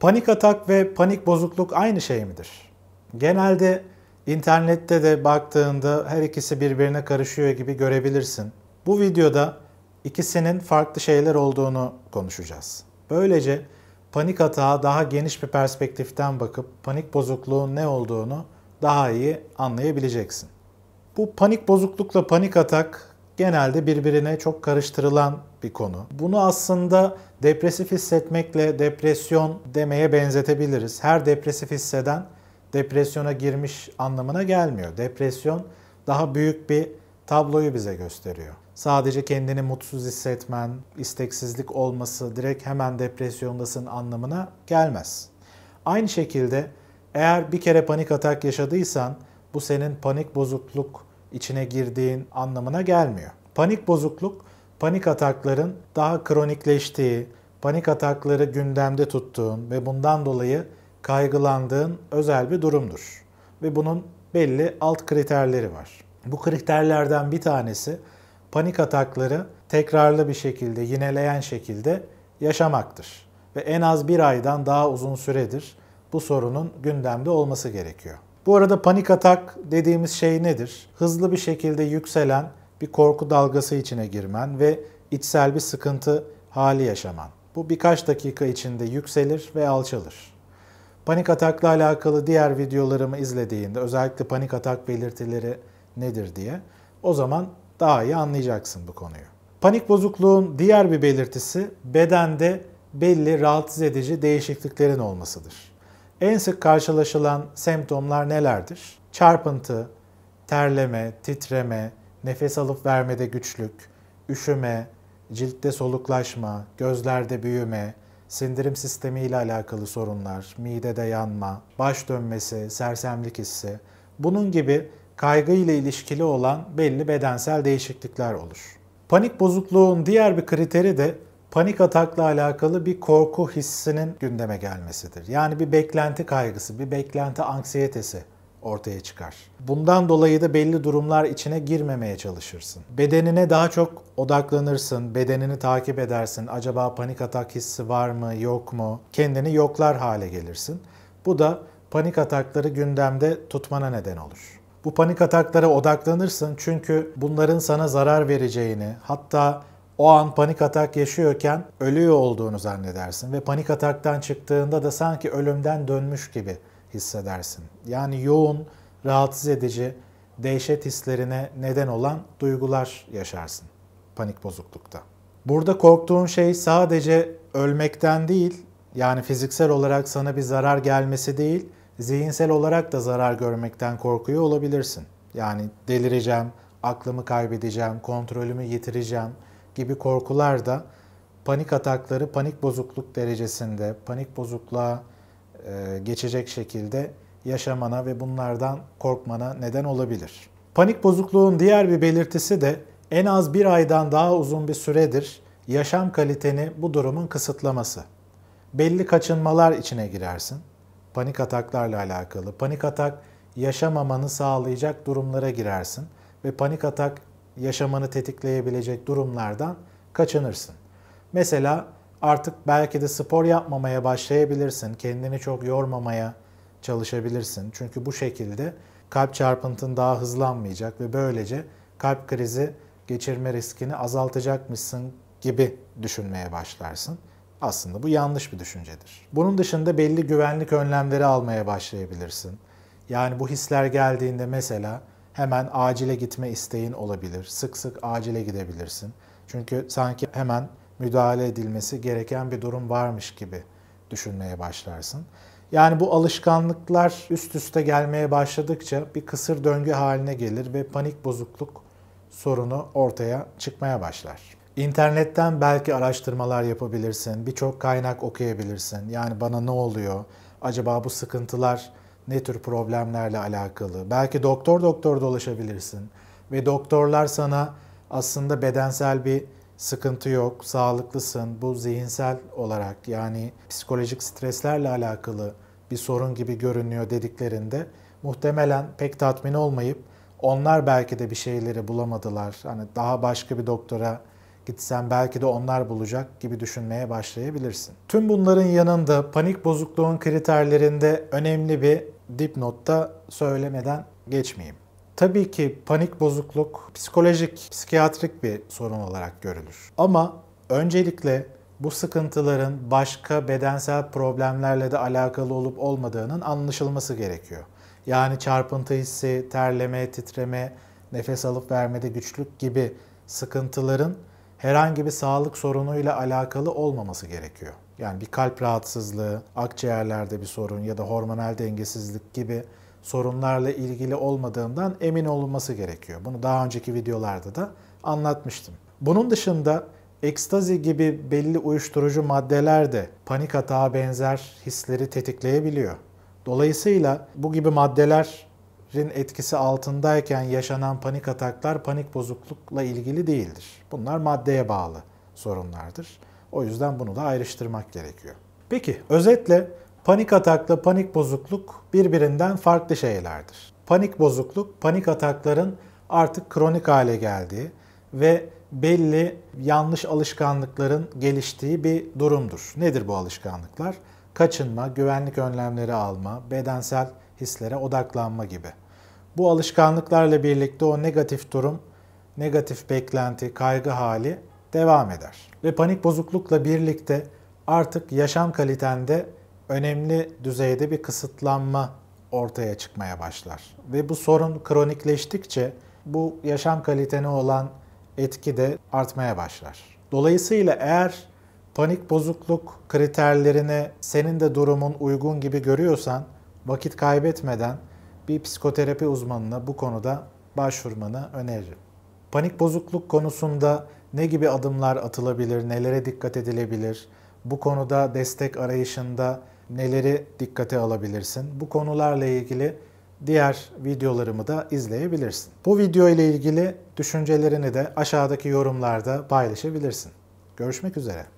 Panik atak ve panik bozukluk aynı şey midir? Genelde internette de baktığında her ikisi birbirine karışıyor gibi görebilirsin. Bu videoda ikisinin farklı şeyler olduğunu konuşacağız. Böylece panik atağa daha geniş bir perspektiften bakıp panik bozukluğun ne olduğunu daha iyi anlayabileceksin. Bu panik bozuklukla panik atak genelde birbirine çok karıştırılan bir konu. Bunu aslında depresif hissetmekle depresyon demeye benzetebiliriz. Her depresif hisseden depresyona girmiş anlamına gelmiyor. Depresyon daha büyük bir tabloyu bize gösteriyor. Sadece kendini mutsuz hissetmen, isteksizlik olması direkt hemen depresyondasın anlamına gelmez. Aynı şekilde eğer bir kere panik atak yaşadıysan bu senin panik bozukluk içine girdiğin anlamına gelmiyor. Panik bozukluk, panik atakların daha kronikleştiği, panik atakları gündemde tuttuğun ve bundan dolayı kaygılandığın özel bir durumdur. Ve bunun belli alt kriterleri var. Bu kriterlerden bir tanesi panik atakları tekrarlı bir şekilde, yineleyen şekilde yaşamaktır. Ve en az bir aydan daha uzun süredir bu sorunun gündemde olması gerekiyor. Bu arada panik atak dediğimiz şey nedir? Hızlı bir şekilde yükselen bir korku dalgası içine girmen ve içsel bir sıkıntı hali yaşaman. Bu birkaç dakika içinde yükselir ve alçalır. Panik atakla alakalı diğer videolarımı izlediğinde özellikle panik atak belirtileri nedir diye o zaman daha iyi anlayacaksın bu konuyu. Panik bozukluğun diğer bir belirtisi bedende belli rahatsız edici değişikliklerin olmasıdır. En sık karşılaşılan semptomlar nelerdir? Çarpıntı, terleme, titreme, nefes alıp vermede güçlük, üşüme, ciltte soluklaşma, gözlerde büyüme, sindirim sistemi ile alakalı sorunlar, midede yanma, baş dönmesi, sersemlik hissi, bunun gibi kaygı ile ilişkili olan belli bedensel değişiklikler olur. Panik bozukluğun diğer bir kriteri de panik atakla alakalı bir korku hissinin gündeme gelmesidir. Yani bir beklenti kaygısı, bir beklenti anksiyetesi ortaya çıkar. Bundan dolayı da belli durumlar içine girmemeye çalışırsın. Bedenine daha çok odaklanırsın, bedenini takip edersin. Acaba panik atak hissi var mı, yok mu? Kendini yoklar hale gelirsin. Bu da panik atakları gündemde tutmana neden olur. Bu panik ataklara odaklanırsın çünkü bunların sana zarar vereceğini, hatta o an panik atak yaşıyorken ölüyor olduğunu zannedersin ve panik ataktan çıktığında da sanki ölümden dönmüş gibi hissedersin. Yani yoğun, rahatsız edici, dehşet hislerine neden olan duygular yaşarsın panik bozuklukta. Burada korktuğun şey sadece ölmekten değil, yani fiziksel olarak sana bir zarar gelmesi değil, zihinsel olarak da zarar görmekten korkuyor olabilirsin. Yani delireceğim, aklımı kaybedeceğim, kontrolümü yitireceğim gibi korkular da panik atakları panik bozukluk derecesinde, panik bozukluğa e, geçecek şekilde yaşamana ve bunlardan korkmana neden olabilir. Panik bozukluğun diğer bir belirtisi de en az bir aydan daha uzun bir süredir yaşam kaliteni bu durumun kısıtlaması. Belli kaçınmalar içine girersin. Panik ataklarla alakalı. Panik atak yaşamamanı sağlayacak durumlara girersin ve panik atak yaşamanı tetikleyebilecek durumlardan kaçınırsın. Mesela artık belki de spor yapmamaya başlayabilirsin. Kendini çok yormamaya çalışabilirsin. Çünkü bu şekilde kalp çarpıntın daha hızlanmayacak ve böylece kalp krizi geçirme riskini azaltacakmışsın gibi düşünmeye başlarsın. Aslında bu yanlış bir düşüncedir. Bunun dışında belli güvenlik önlemleri almaya başlayabilirsin. Yani bu hisler geldiğinde mesela hemen acile gitme isteğin olabilir. Sık sık acile gidebilirsin. Çünkü sanki hemen müdahale edilmesi gereken bir durum varmış gibi düşünmeye başlarsın. Yani bu alışkanlıklar üst üste gelmeye başladıkça bir kısır döngü haline gelir ve panik bozukluk sorunu ortaya çıkmaya başlar. İnternetten belki araştırmalar yapabilirsin, birçok kaynak okuyabilirsin. Yani bana ne oluyor? Acaba bu sıkıntılar ne tür problemlerle alakalı? Belki doktor doktor dolaşabilirsin ve doktorlar sana aslında bedensel bir sıkıntı yok, sağlıklısın, bu zihinsel olarak yani psikolojik streslerle alakalı bir sorun gibi görünüyor dediklerinde muhtemelen pek tatmin olmayıp onlar belki de bir şeyleri bulamadılar. Hani daha başka bir doktora Gitsen belki de onlar bulacak gibi düşünmeye başlayabilirsin. Tüm bunların yanında panik bozukluğun kriterlerinde önemli bir dipnotta söylemeden geçmeyeyim. Tabii ki panik bozukluk psikolojik, psikiyatrik bir sorun olarak görülür. Ama öncelikle bu sıkıntıların başka bedensel problemlerle de alakalı olup olmadığının anlaşılması gerekiyor. Yani çarpıntı hissi, terleme, titreme, nefes alıp vermede güçlük gibi sıkıntıların herhangi bir sağlık sorunuyla alakalı olmaması gerekiyor. Yani bir kalp rahatsızlığı, akciğerlerde bir sorun ya da hormonal dengesizlik gibi sorunlarla ilgili olmadığından emin olunması gerekiyor. Bunu daha önceki videolarda da anlatmıştım. Bunun dışında ekstazi gibi belli uyuşturucu maddeler de panik atağa benzer hisleri tetikleyebiliyor. Dolayısıyla bu gibi maddelerin etkisi altındayken yaşanan panik ataklar panik bozuklukla ilgili değildir. Bunlar maddeye bağlı sorunlardır. O yüzden bunu da ayrıştırmak gerekiyor. Peki özetle panik atakla panik bozukluk birbirinden farklı şeylerdir. Panik bozukluk panik atakların artık kronik hale geldiği ve belli yanlış alışkanlıkların geliştiği bir durumdur. Nedir bu alışkanlıklar? Kaçınma, güvenlik önlemleri alma, bedensel hislere odaklanma gibi. Bu alışkanlıklarla birlikte o negatif durum, negatif beklenti, kaygı hali devam eder. Ve panik bozuklukla birlikte artık yaşam kalitende önemli düzeyde bir kısıtlanma ortaya çıkmaya başlar. Ve bu sorun kronikleştikçe bu yaşam kalitene olan etki de artmaya başlar. Dolayısıyla eğer panik bozukluk kriterlerine senin de durumun uygun gibi görüyorsan vakit kaybetmeden bir psikoterapi uzmanına bu konuda başvurmanı öneririm. Panik bozukluk konusunda ne gibi adımlar atılabilir, nelere dikkat edilebilir, bu konuda destek arayışında neleri dikkate alabilirsin? Bu konularla ilgili diğer videolarımı da izleyebilirsin. Bu video ile ilgili düşüncelerini de aşağıdaki yorumlarda paylaşabilirsin. Görüşmek üzere.